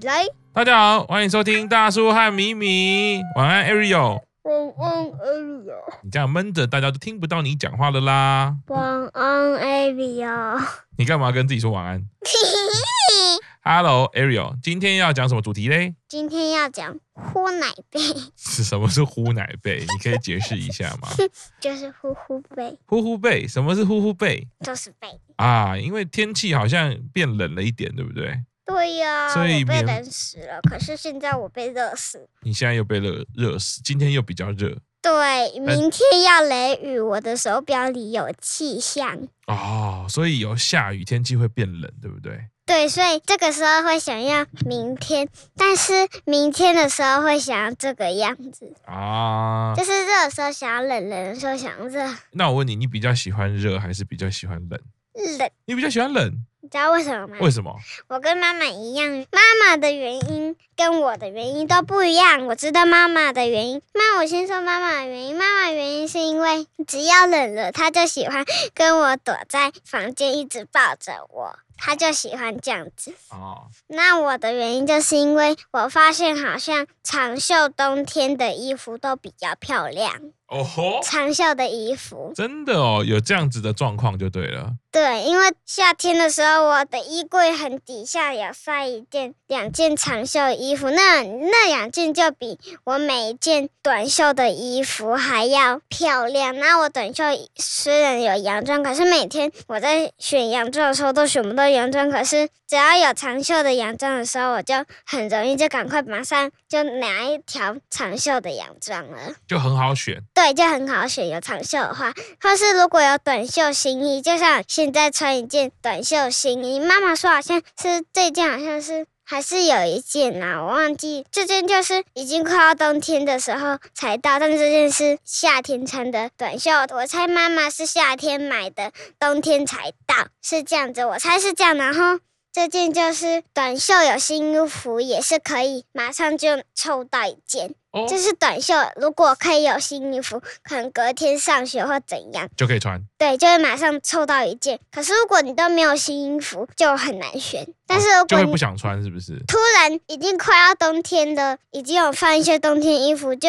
起来。大家好，欢迎收听大叔和米米。晚安，Ariel。晚安，Ariel。你这样闷着，大家都听不到你讲话了啦。晚安，Ariel。你干嘛跟自己说晚安？Hello，Ariel。今天要讲什么主题嘞？今天要讲呼奶背。是什么是呼奶背？你可以解释一下吗？就是呼呼背。呼呼背，什么是呼呼背？就是背啊，因为天气好像变冷了一点，对不对？对呀，所以我被冷死了。可是现在我被热死。你现在又被热热死，今天又比较热。对，明天要雷雨，我的手表里有气象。哦，所以有下雨，天气会变冷，对不对？对，所以这个时候会想要明天，但是明天的时候会想要这个样子啊，就是热的时候想要冷，冷的时候想要热。那我问你，你比较喜欢热还是比较喜欢冷？冷。你比较喜欢冷？你知道为什么吗？为什么？我跟妈妈一样，妈妈的原因跟我的原因都不一样。我知道妈妈的原因，那我先说妈妈的原因。妈妈原因是因为只要冷了，她就喜欢跟我躲在房间，一直抱着我。她就喜欢这样子哦。那我的原因就是因为我发现好像长袖冬天的衣服都比较漂亮哦吼。长袖的衣服真的哦，有这样子的状况就对了。对，因为夏天的时候，我的衣柜很底下有塞一件、两件长袖衣服，那那两件就比我每一件短袖的衣服还要漂亮。那我短袖虽然有洋装，可是每天我在选洋装的时候都选不到洋装。可是只要有长袖的洋装的时候，我就很容易就赶快马上就拿一条长袖的洋装了，就很好选。对，就很好选。有长袖的话，或是如果有短袖新衣，就像。现在穿一件短袖新衣，妈妈说好像是这件，好像是还是有一件啊，我忘记这件就是已经快要冬天的时候才到，但是这件是夏天穿的短袖，我猜妈妈是夏天买的，冬天才到，是这样子，我猜是这样，然后。这件就是短袖，有新衣服也是可以马上就抽到一件。哦，这是短袖，如果可以有新衣服，可能隔天上学或怎样就可以穿。对，就会马上凑到一件。可是如果你都没有新衣服，就很难选。但是如果你就会不想穿，是不是？突然已经快要冬天了，已经有放一些冬天衣服，就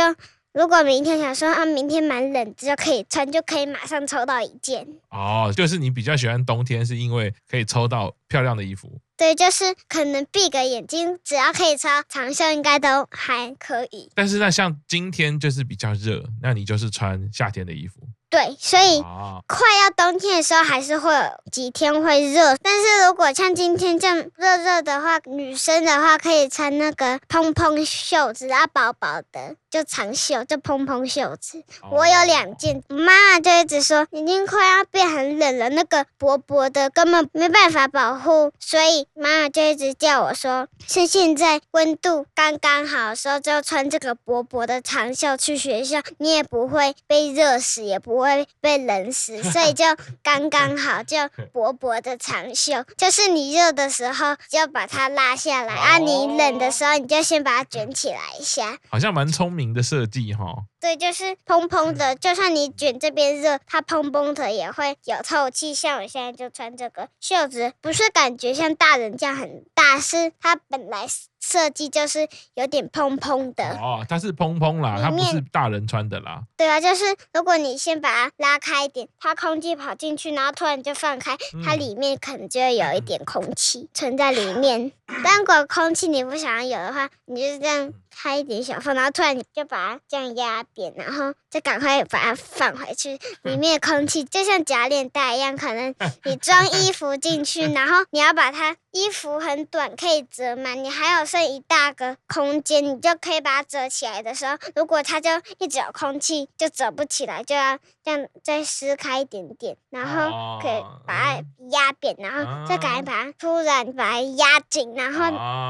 如果明天想说啊，明天蛮冷，就可以穿，就可以马上抽到一件。哦，就是你比较喜欢冬天，是因为可以抽到漂亮的衣服。对，就是可能闭个眼睛，只要可以穿长袖，应该都还可以。但是那像今天就是比较热，那你就是穿夏天的衣服。对，所以快要冬天的时候还是会有几天会热，但是如果像今天这样热热的话，女生的话可以穿那个蓬蓬袖子啊，薄薄的就长袖，就蓬蓬袖子。我有两件，妈妈就一直说已经快要变很冷了，那个薄薄的根本没办法保护，所以妈妈就一直叫我说，趁现在温度刚刚好的时候就穿这个薄薄的长袖去学校，你也不会被热死，也不。不会被冷死，所以就 刚刚好，就薄薄的长袖，就是你热的时候就把它拉下来，啊，你冷的时候你就先把它卷起来一下，好像蛮聪明的设计哈。对，就是蓬蓬的，就算你卷这边热，它蓬蓬的也会有透气。像我现在就穿这个袖子，不是感觉像大人这样很大，是它本来设计就是有点蓬蓬的。哦，它是蓬蓬啦，它不是大人穿的啦。对啊，就是如果你先把它拉开一点，它空气跑进去，然后突然就放开，它里面可能就会有一点空气存在里面。但如果空气你不想要有的话，你就是这样。开一点小缝，然后突然就把它这样压扁，然后再赶快把它放回去。里面的空气就像假脸袋一样，可能你装衣服进去，然后你要把它。衣服很短，可以折嘛，你还有剩一大个空间，你就可以把它折起来的时候，如果它就一直有空气，就折不起来，就要这样再撕开一点点，然后可以把它压扁，然后再赶紧把它突然把它压紧，然后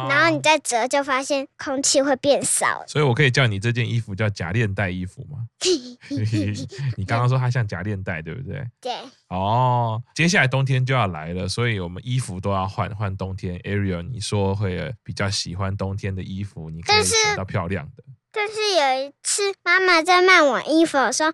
然后你再折，就发现空气会变少。所以我可以叫你这件衣服叫假链带衣服吗？你刚刚说它像假链带，对不对？对。哦，接下来冬天就要来了，所以我们衣服都要换换。冬天，Ariel，你说会比较喜欢冬天的衣服，你可以选到漂亮的。但是，但是有一次，妈妈在卖我衣服的时候。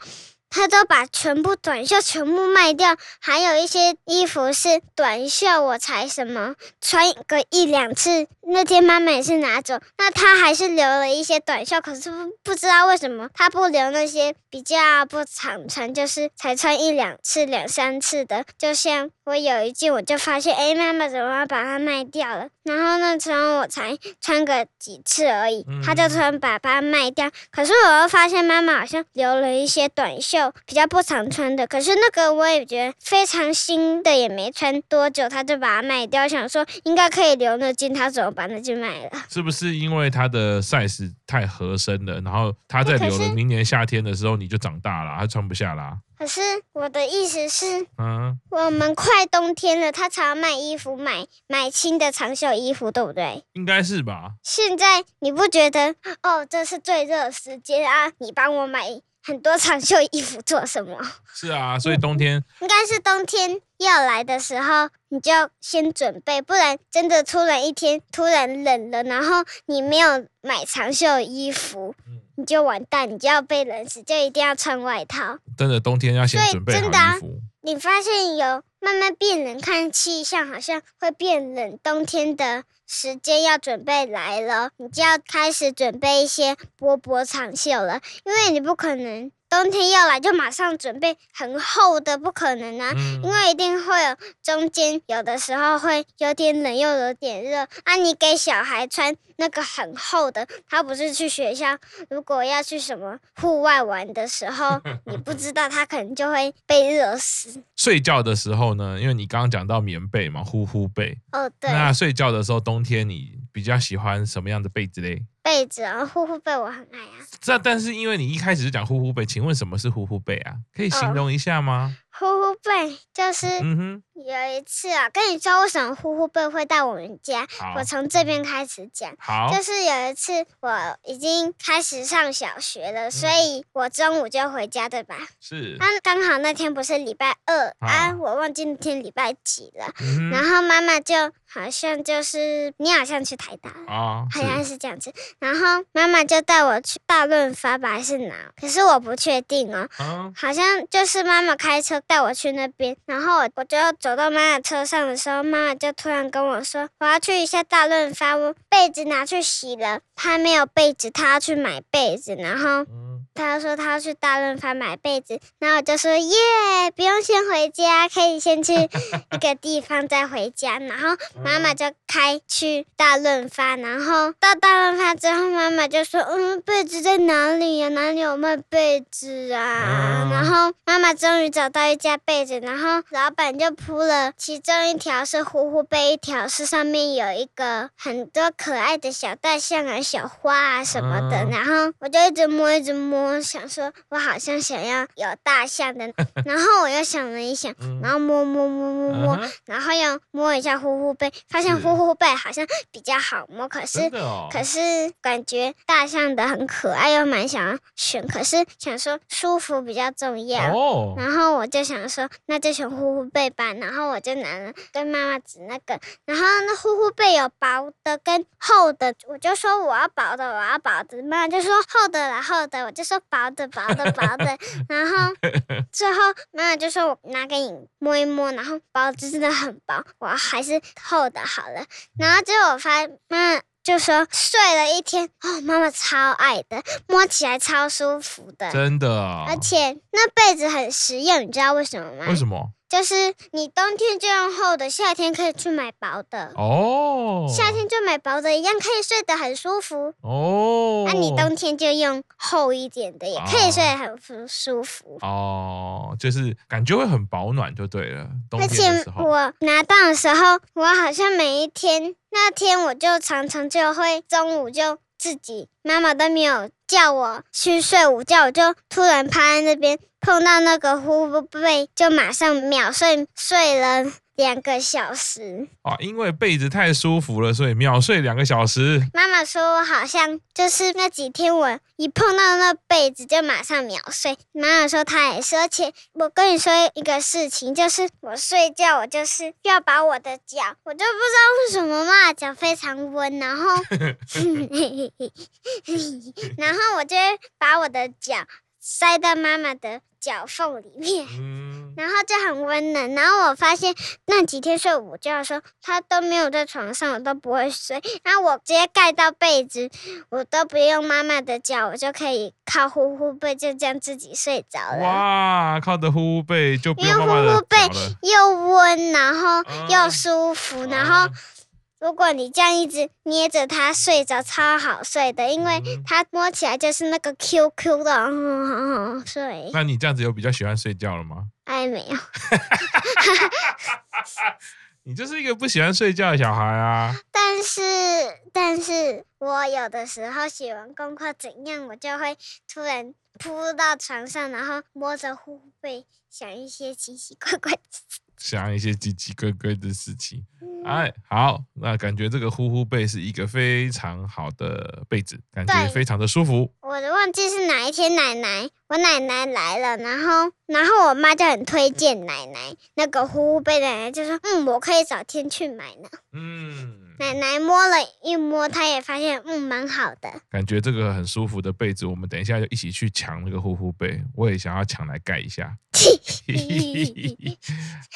他都把全部短袖全部卖掉，还有一些衣服是短袖，我才什么穿个一两次。那天妈妈也是拿走，那他还是留了一些短袖，可是不不知道为什么他不留那些比较不常穿，就是才穿一两次、两三次的。就像我有一件，我就发现，哎，妈妈怎么把它卖掉了？然后那时候我才穿个几次而已，他就突然把它卖掉。可是我又发现妈妈好像留了一些短袖，比较不常穿的。可是那个我也觉得非常新的，也没穿多久，他就把它卖掉。想说应该可以留那件，他怎么把那件卖了？是不是因为他的 size 太合身了？然后他在留了明年夏天的时候，你就长大了，他穿不下啦。可是我的意思是，嗯，我们快冬天了，他常卖衣服，买买轻的长袖衣服，对不对？应该是吧。现在你不觉得哦，这是最热的时间啊？你帮我买很多长袖衣服做什么？是啊，所以冬天应该是冬天要来的时候，你就要先准备，不然真的突然一天突然冷了，然后你没有买长袖衣服。嗯你就完蛋，你就要被冷死，就一定要穿外套。真的，冬天要先准备好衣服。真的啊，你发现有慢慢变冷，看气象好像会变冷，冬天的时间要准备来了，你就要开始准备一些薄薄长袖了，因为你不可能。冬天要来就马上准备很厚的，不可能啊！嗯、因为一定会有中间有的时候会有点冷又有点热啊。你给小孩穿那个很厚的，他不是去学校，如果要去什么户外玩的时候，你不知道他可能就会被热死。睡觉的时候呢，因为你刚刚讲到棉被嘛，呼呼被。哦，对。那睡觉的时候，冬天你比较喜欢什么样的被子嘞？被子啊，呼呼被我很爱啊。这但是因为你一开始就讲呼呼被，请问什么是呼呼被啊？可以形容一下吗？呼呼被就是，有一次啊，跟你说为什么呼呼被会到我们家，我从这边开始讲。好，就是有一次我已经开始上小学了，嗯、所以我中午就回家，对吧？是。那刚好那天不是礼拜二好啊，我忘记那天礼拜几了。嗯、然后妈妈就好像就是你好像去台大哦，好像是这样子。然后妈妈就带我去大润发吧，还是哪？可是我不确定哦。啊、好像就是妈妈开车。带我去那边，然后我就要走到妈妈车上的时候，妈妈就突然跟我说：“我要去一下大润发，我被子拿去洗了，她没有被子，她要去买被子。”然后。他说他要去大润发买被子，然后我就说耶，不用先回家，可以先去 一个地方再回家。然后妈妈就开去大润发，然后到大润发之后，妈妈就说嗯，被子在哪里呀？哪里有卖被子啊？然后妈妈终于找到一家被子，然后老板就铺了其中一条是呼呼被，一条是上面有一个很多可爱的小大象啊、小花啊什么的。然后我就一直摸，一直摸。我想说，我好像想要有大象的，然后我又想了一想，然后摸摸摸摸摸，然后又摸一下呼呼背，发现呼呼背好像比较好摸，可是可是感觉大象的很可爱，又蛮想要选，可是想说舒服比较重要，然后我就想说那就选呼呼背吧，然后我就拿了跟妈妈指那个，然后那呼呼背有薄的跟厚的，我就说我要薄的，我要薄的，妈妈就说厚的啦厚的，我就说。薄的薄的薄的，然后 最后妈妈就说：“我拿给你摸一摸，然后薄的真的很薄，我还是厚的好了。”然后结果我发现妈妈就说睡了一天哦，妈妈超爱的，摸起来超舒服的，真的啊！而且那被子很实用，你知道为什么吗？为什么？就是你冬天就用厚的，夏天可以去买薄的哦。夏天就买薄的，一样可以睡得很舒服哦。那、啊、你冬天就用厚一点的，也可以睡得很舒服哦。就是感觉会很保暖，就对了。而且我拿到的时候，我好像每一天那天我就常常就会中午就自己，妈妈都没有叫我去睡午觉，我就突然趴在那边。碰到那个呼呼被，就马上秒睡，睡了两个小时。啊，因为被子太舒服了，所以秒睡两个小时。妈妈说我好像就是那几天，我一碰到那被子就马上秒睡。妈妈说她也是，而且我跟你说一个事情，就是我睡觉，我就是要把我的脚，我就不知道为什么妈妈脚非常温，然后，然后我就把我的脚塞到妈妈的。脚缝里面，嗯，然后就很温暖。然后我发现那几天睡午觉的时候，他都没有在床上，我都不会睡。然后我直接盖到被子，我都不用妈妈的脚，我就可以靠呼呼被就这样自己睡着了。哇，靠着呼呼被就不用妈妈。因为呼呼被又温，然后又舒服，嗯、然后。如果你这样一直捏着它睡着，超好睡的，因为它摸起来就是那个 Q Q 的，很好睡。那你这样子有比较喜欢睡觉了吗？哎，没有。你就是一个不喜欢睡觉的小孩啊。但是，但是我有的时候写完功课怎样，我就会突然扑到床上，然后摸着呼呼被，想一些奇奇怪怪的事。想一些奇奇怪怪的事情。哎，好，那感觉这个呼呼被是一个非常好的被子，感觉非常的舒服。我都忘记是哪一天奶奶，我奶奶来了，然后，然后我妈就很推荐奶奶那个呼呼被，奶奶就说，嗯，我可以找天去买呢。嗯。奶奶摸了一摸，她也发现，嗯，蛮好的。感觉这个很舒服的被子，我们等一下就一起去抢那个呼呼被，我也想要抢来盖一下。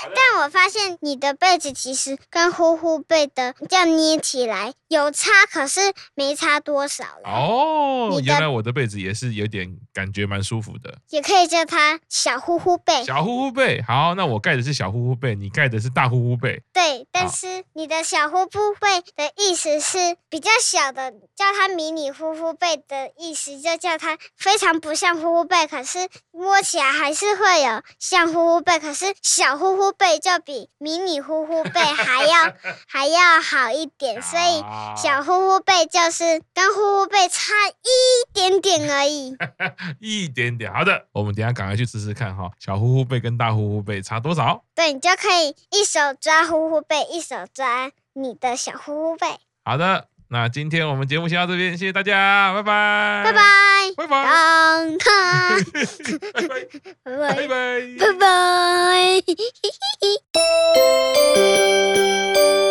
但我发现你的被子其实跟呼呼被的这样捏起来有差，可是没差多少了。哦，原来我的被子也是有点感觉蛮舒服的。也可以叫它小呼呼被。小呼呼被，好，那我盖的是小呼呼被，你盖的是大呼呼被。对，但是你的小呼呼被。的意思是比较小的，叫它迷你呼呼被的意思，就叫它非常不像呼呼被，可是摸起来还是会有像呼呼被，可是小呼呼被就比迷你呼呼被还要 还要好一点，所以小呼呼被就是跟呼呼被差一点点而已，一点点。好的，我们等下赶快去试试看哈，小呼呼被跟大呼呼被差多少？对，你就可以一手抓呼呼被，一手抓。你的小呼呼被。好的，那今天我们节目先到这边，谢谢大家，拜拜，拜拜，拜拜，拜拜，拜拜，拜拜，拜拜。